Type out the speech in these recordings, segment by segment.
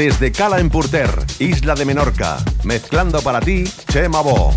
Desde Cala en Purter, Isla de Menorca, mezclando para ti, Chema Bo.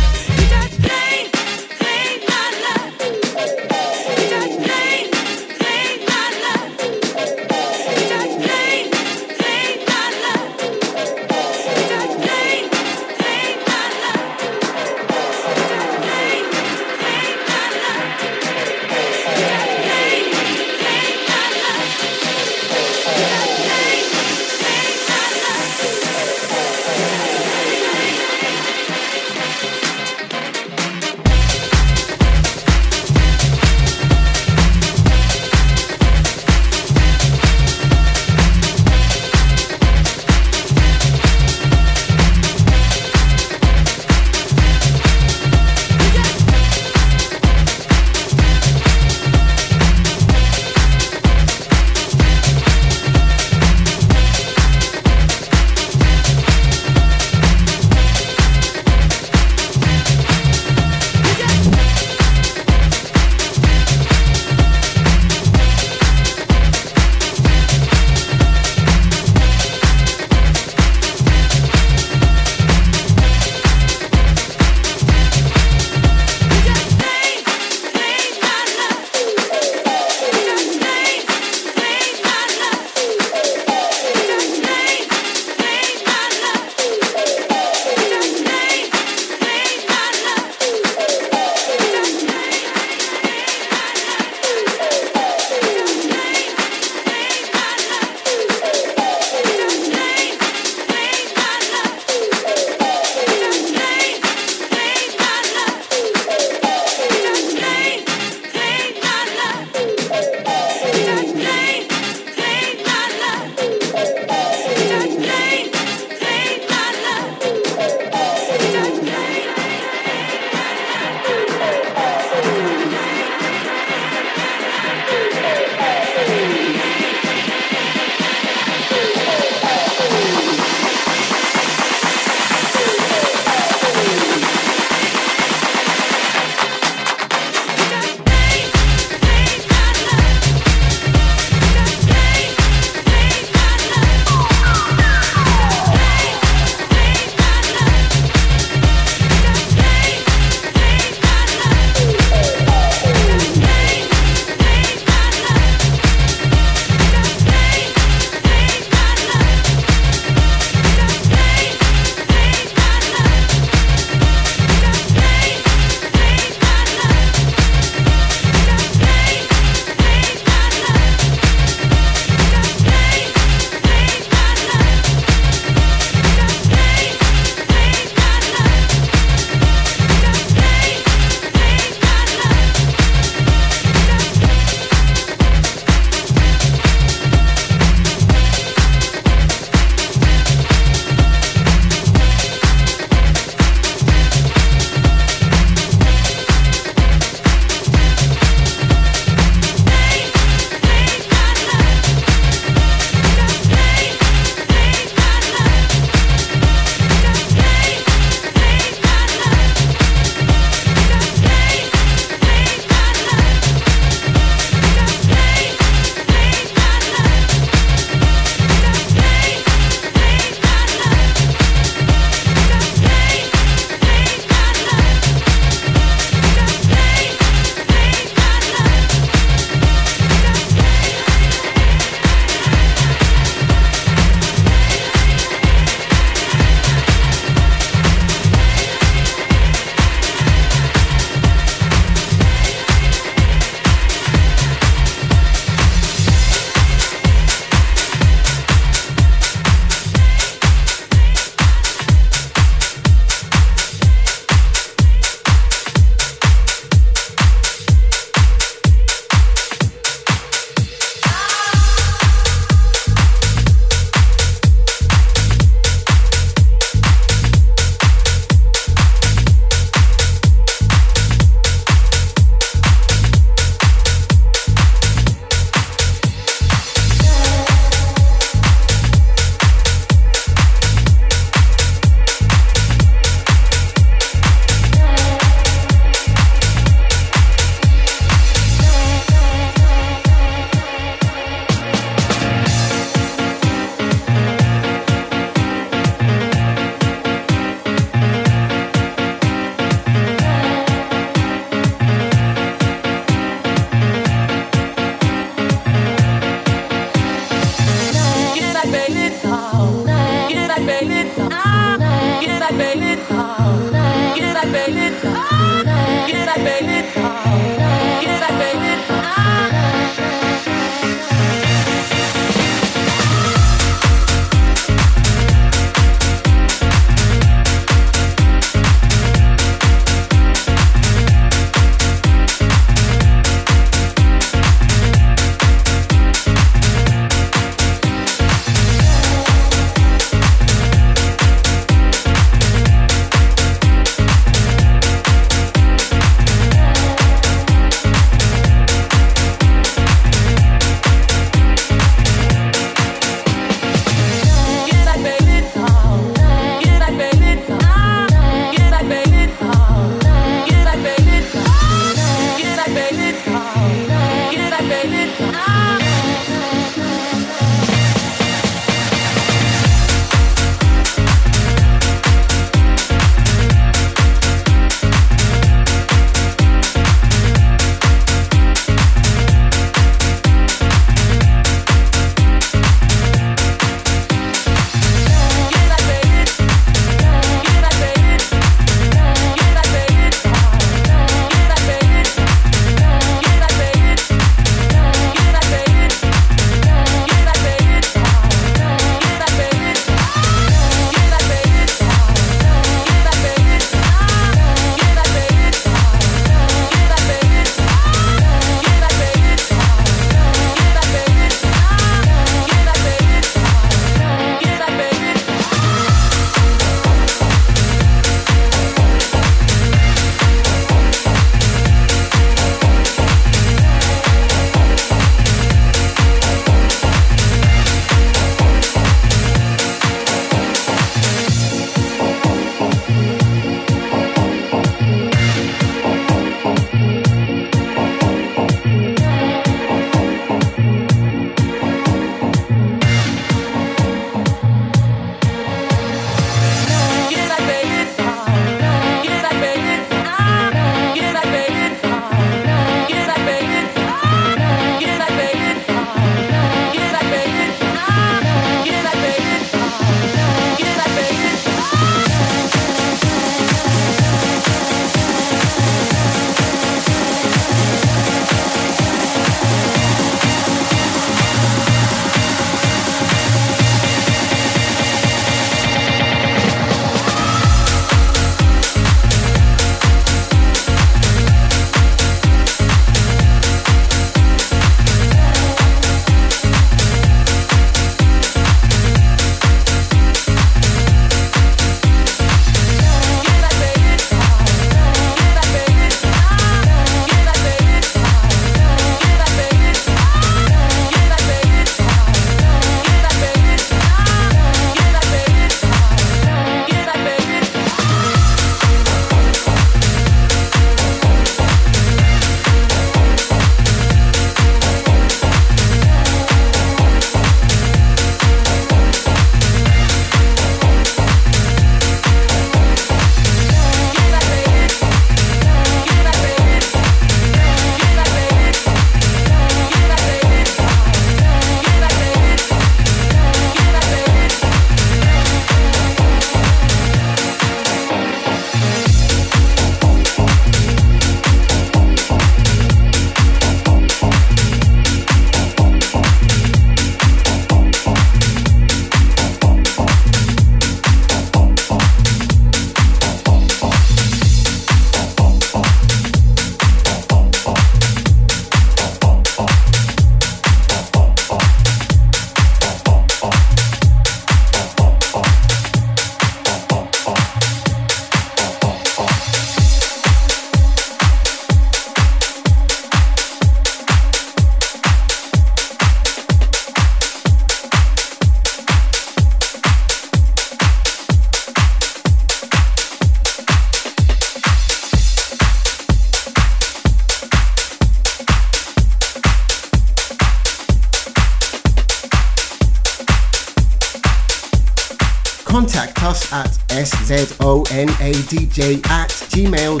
Zonadj at gmail.com.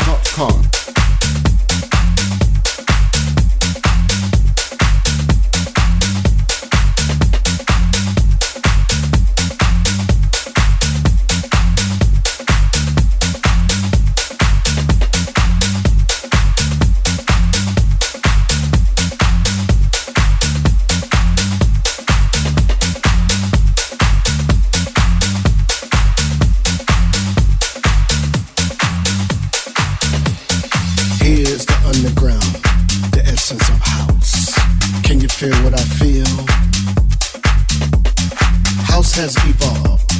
House has evolved,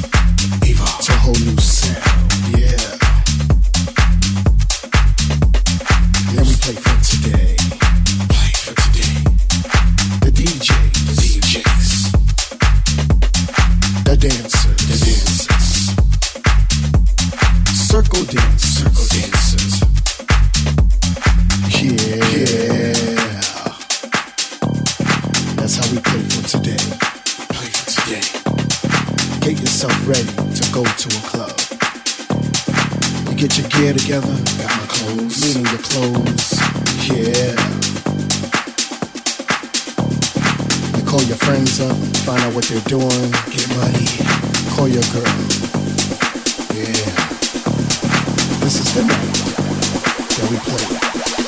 evolved to a whole new sound. Yeah. We play for today. Play for today. The DJs, the DJs, the dancers, the dancers. Circle dance, get your gear together, got my clothes, meaning your clothes. Yeah. You call your friends up, find out what they're doing, get money, call your girl. Yeah. This is the night that we play.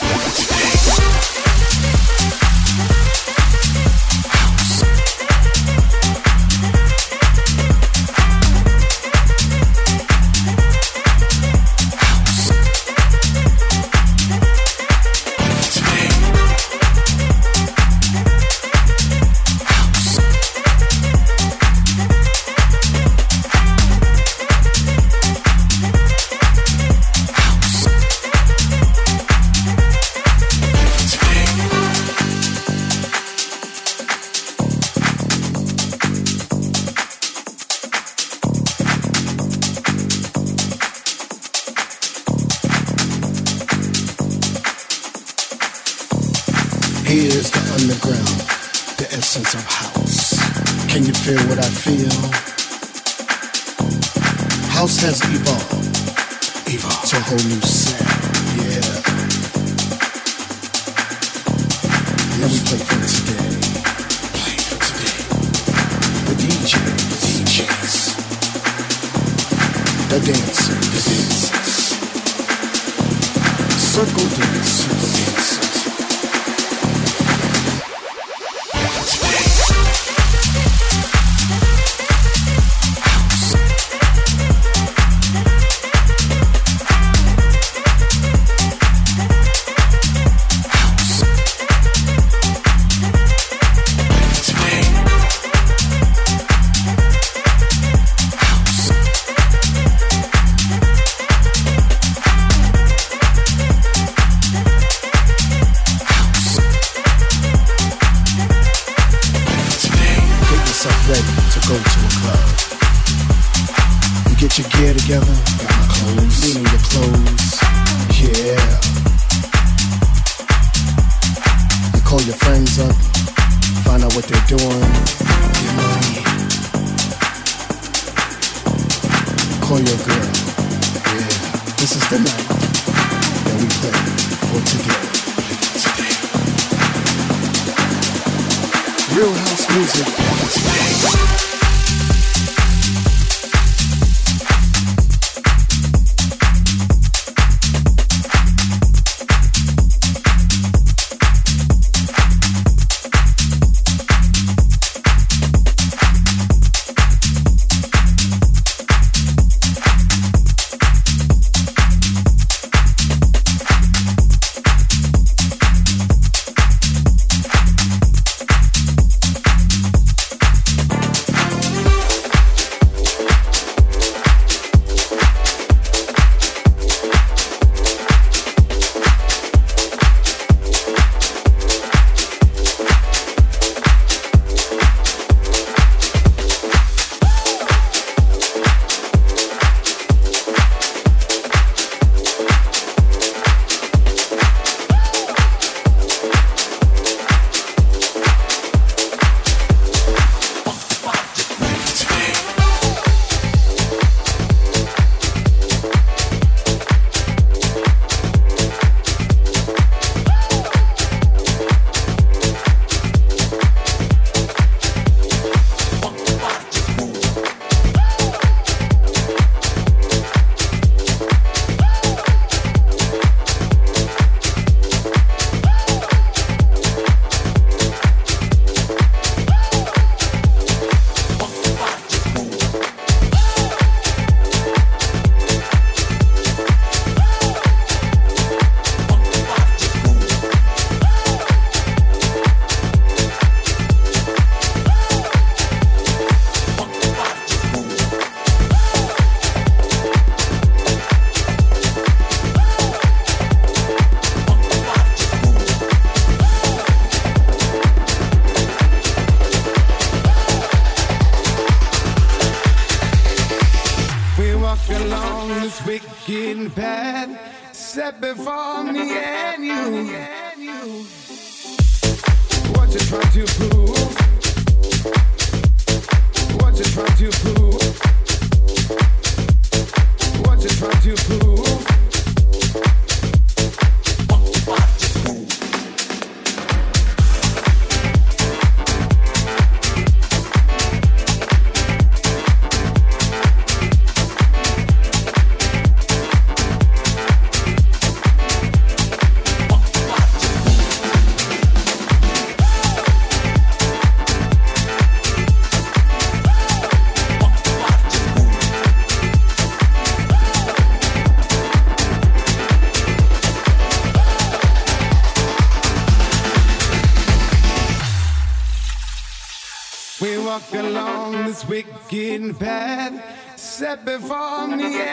step before me.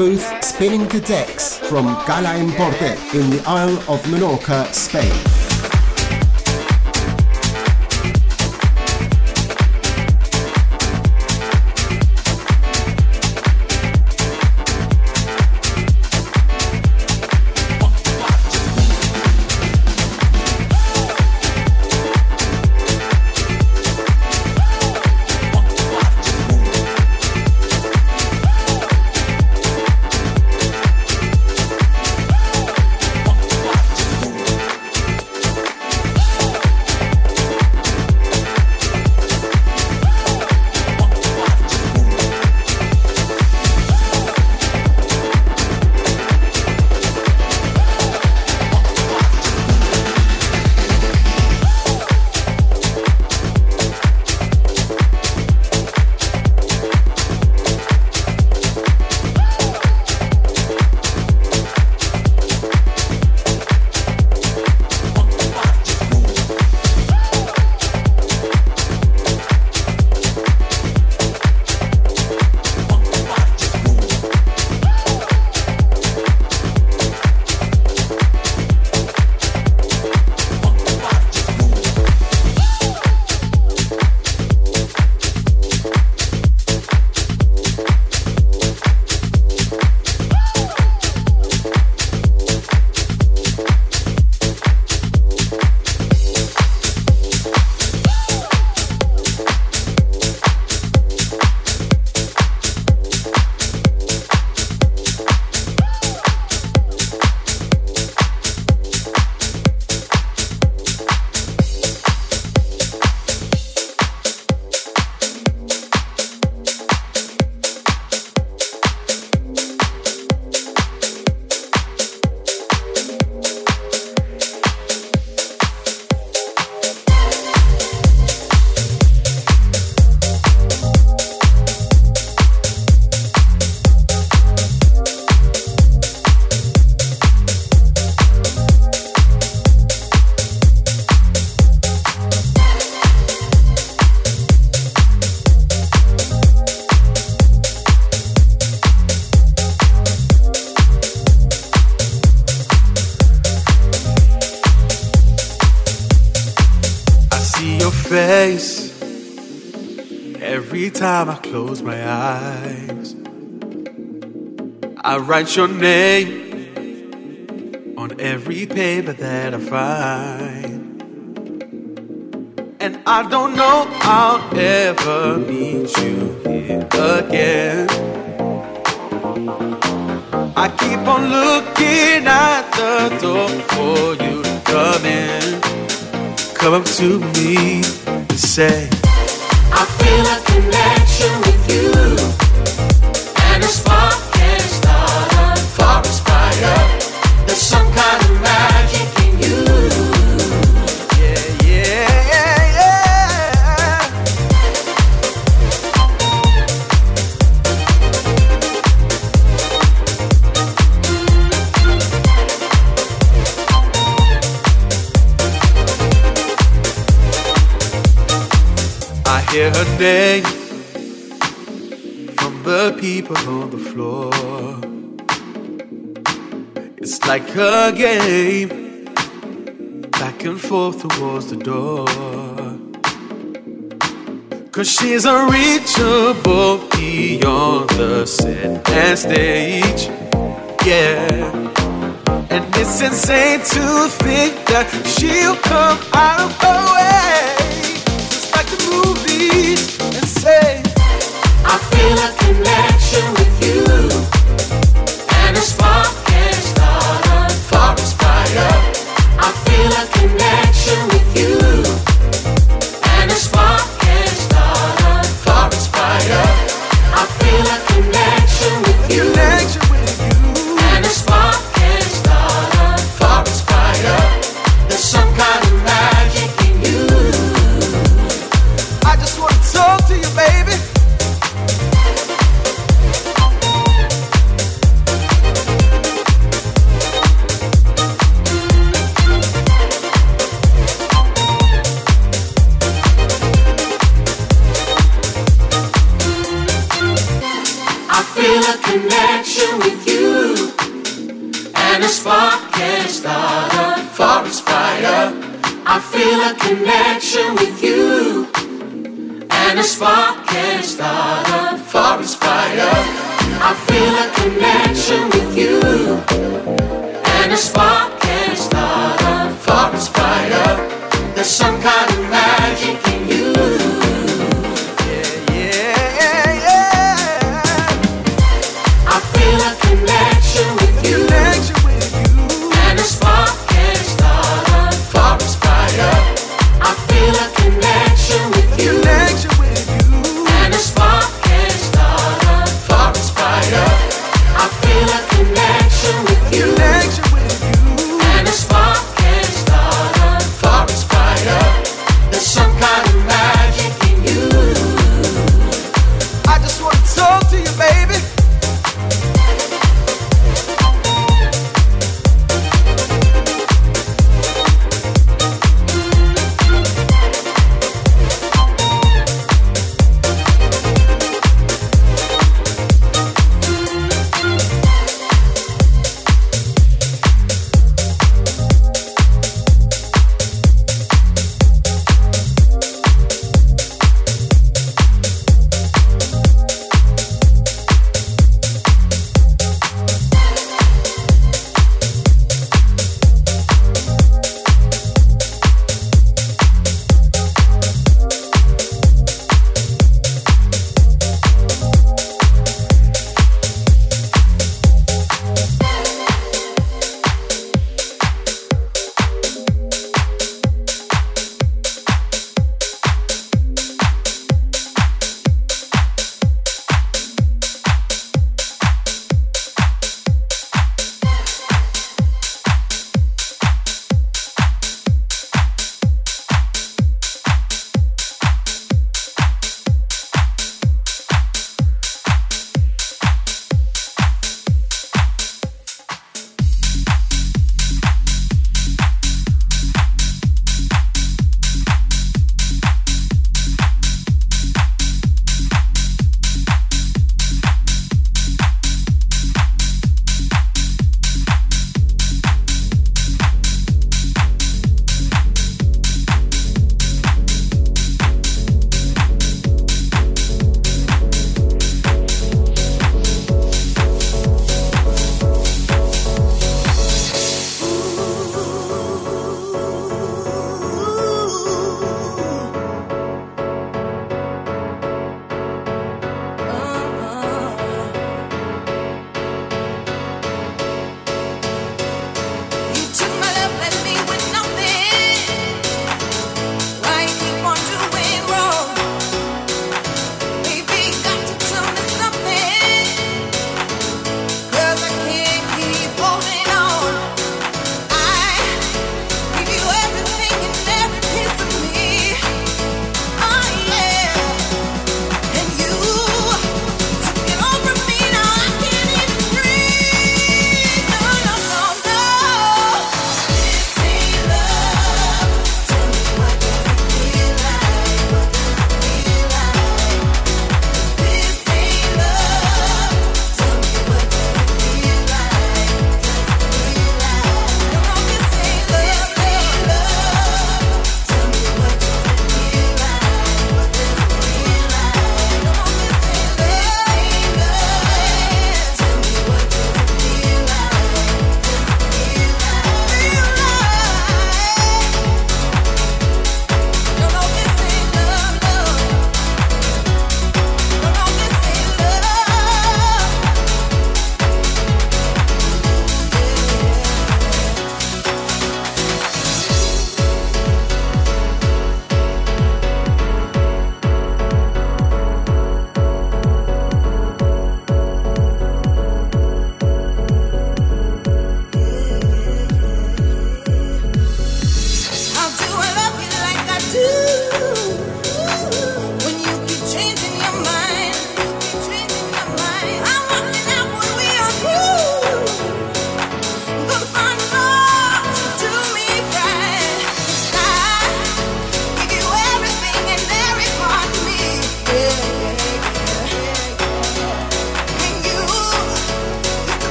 Spinning the decks from Cala'n Porter in the Isle of Menorca, Spain. write your name on every paper that I find. And I don't know I'll ever meet you here again. I keep on looking at the door for you to come in. Come up to me and say, I feel a connection with you. People on the floor. It's like a game, back and forth towards the door. Cause she's unreachable beyond the set and stage. Yeah. And it's insane to think that she'll come out of her way, just like the movies, feel a connection with you, and a spark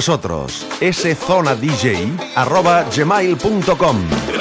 nosotros. Szonadj.gmail.com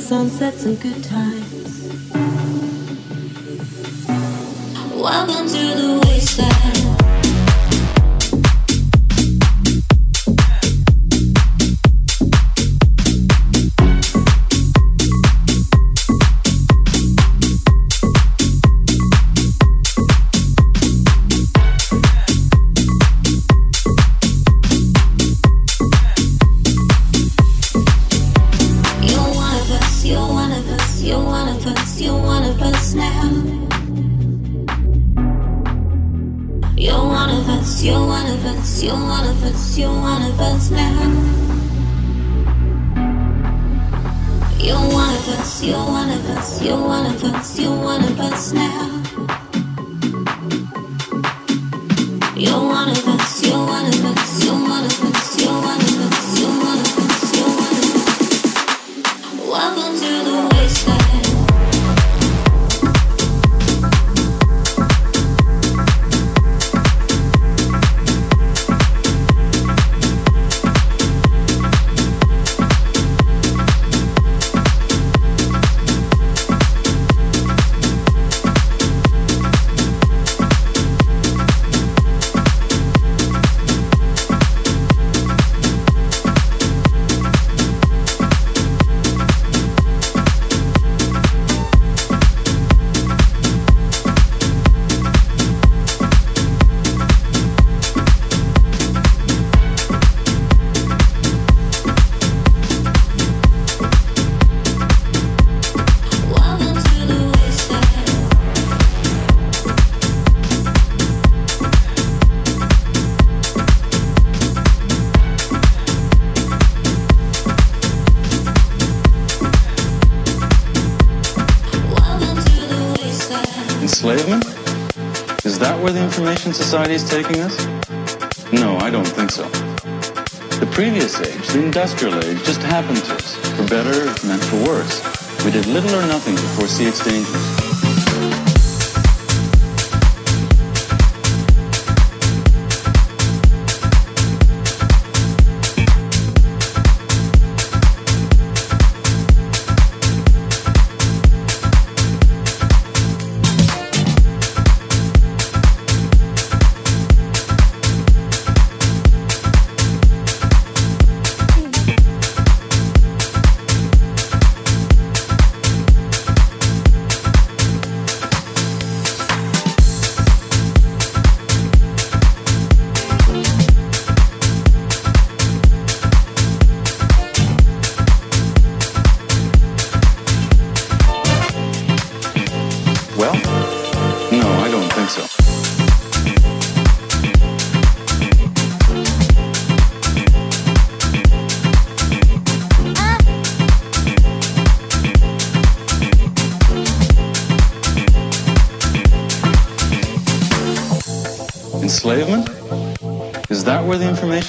sunsets and good society is taking us? No, I don't think so. The previous age, the industrial age, just happened to us, for better and for worse. We did little or nothing to foresee its dangers.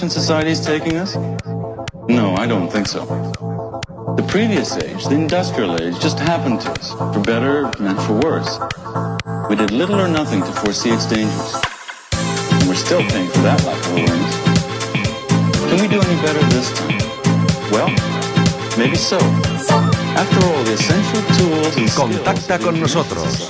Information society is taking us? No, I don't think so. The previous age, the industrial age, just happened to us, for better and for worse. We did little or nothing to foresee its dangers. And we're still paying for that lack of awareness. Can we do any better this time? Well, maybe so. After all, the essential tools and Contacta con nosotros.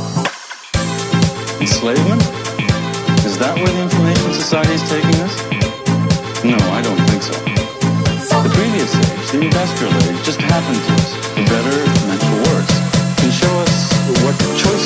Enslavement? Is that where the information society is taking us? No, I don't think so. The previous age, the industrial age, just happened to us, for better and for worse, to show us what choices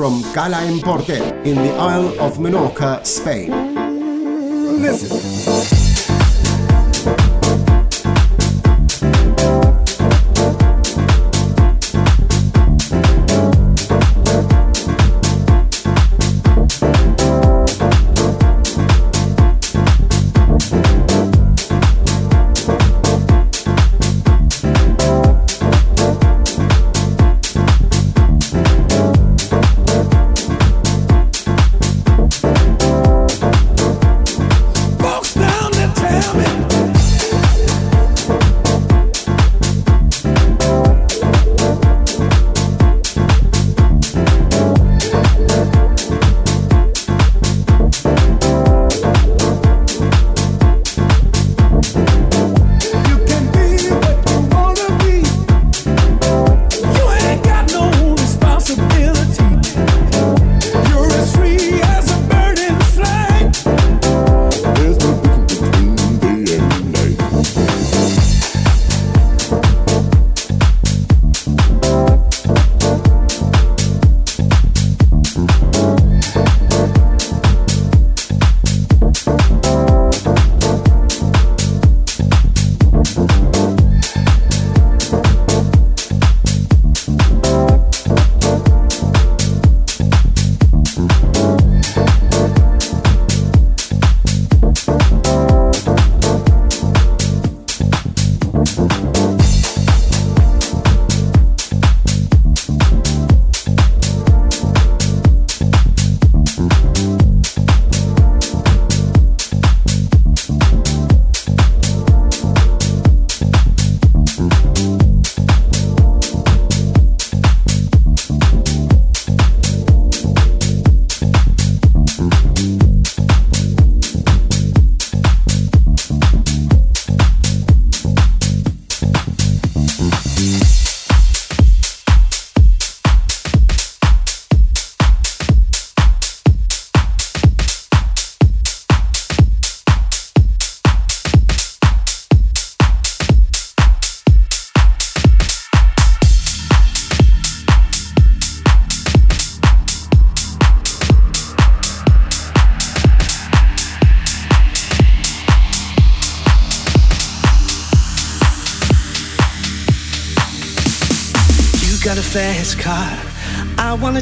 from Cala'n Porter in the Isle of Menorca, Spain.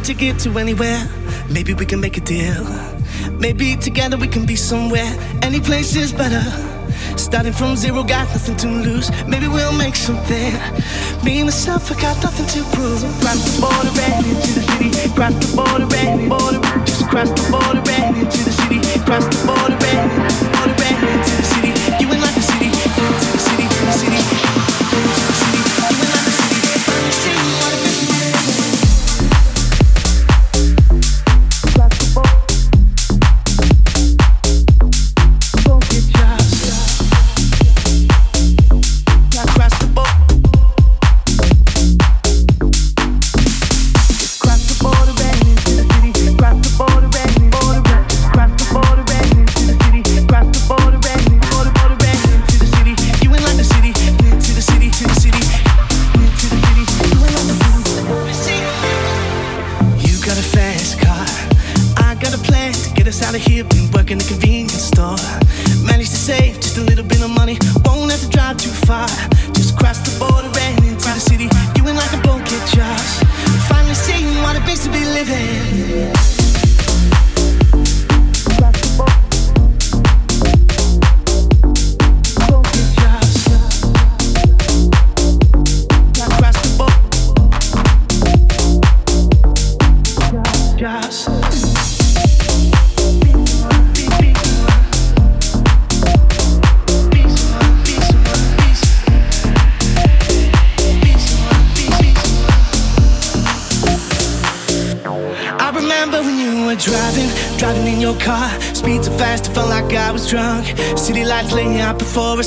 To get to anywhere. Maybe we can make a deal. Maybe together we can be somewhere. Any place is better. Starting from zero, got nothing to lose. Maybe we'll make something. Me myself, I got nothing to prove. Cross the border and into the city. Cross the border and border. Just cross the border and into the city. Cross the border and border and into the city.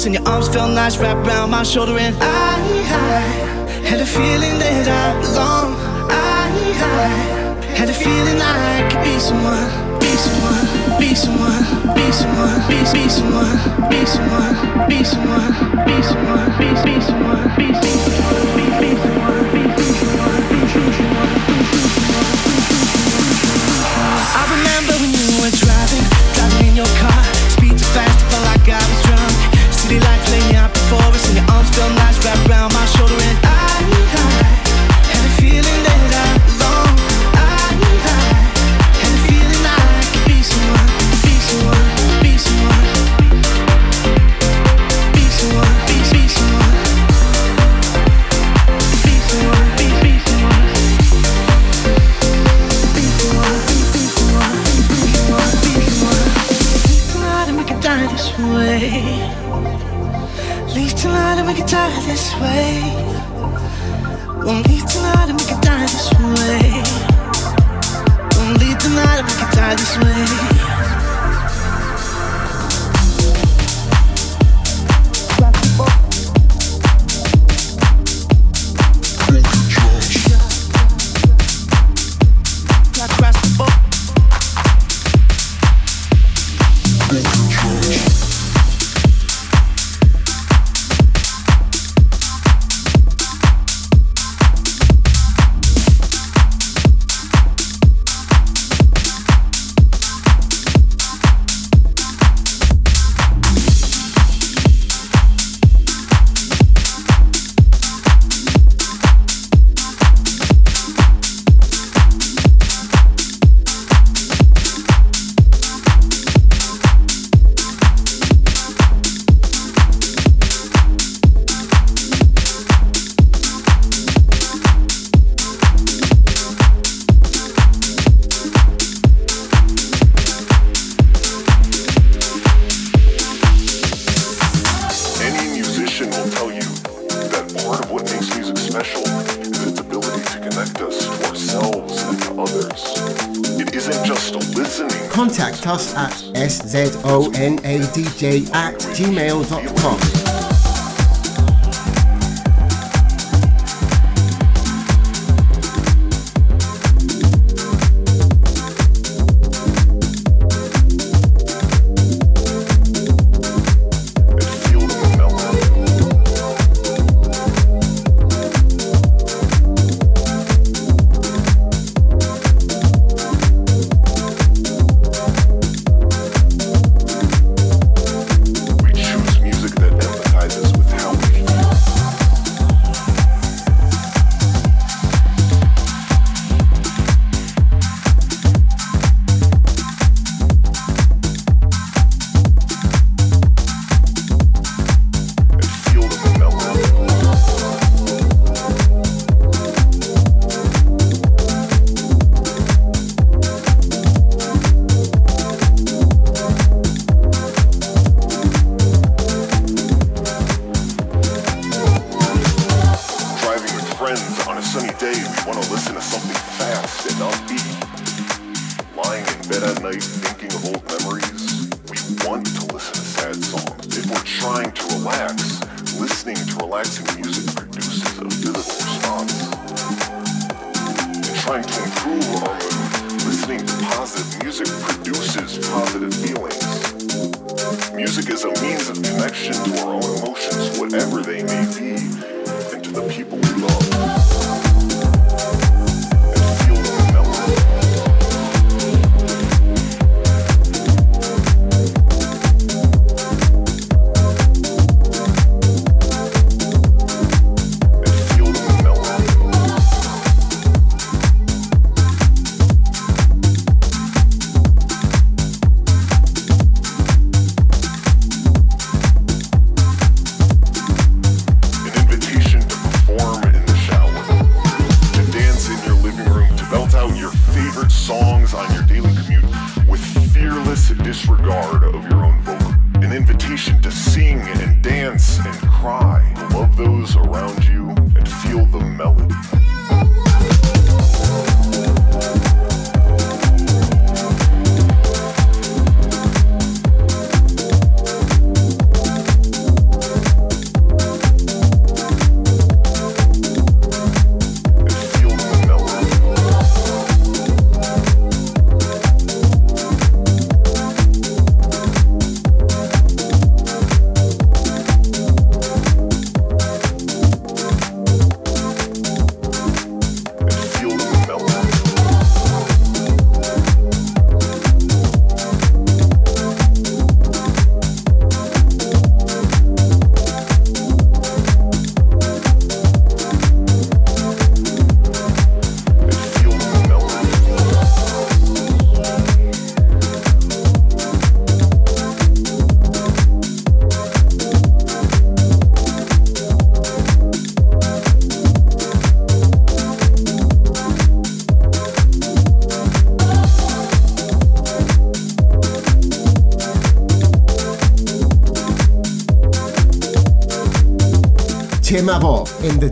And your arms felt nice wrapped around my shoulder. And I, I had a feeling that I belong. I, I had a feeling I could be someone be someone be someone be someone be, be someone be someone be someone be someone be, someone be someone zonadj at gmail.com.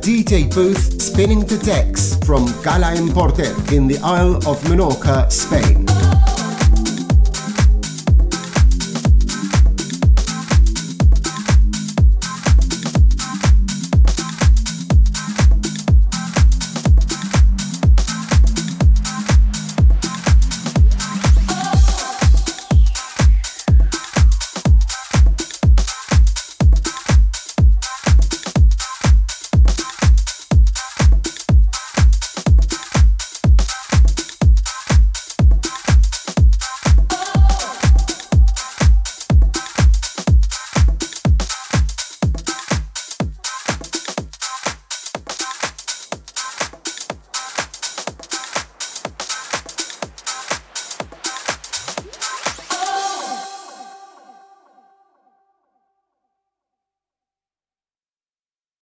DJ booth spinning the decks from Cala'n Porter in the Isle of Menorca, Spain.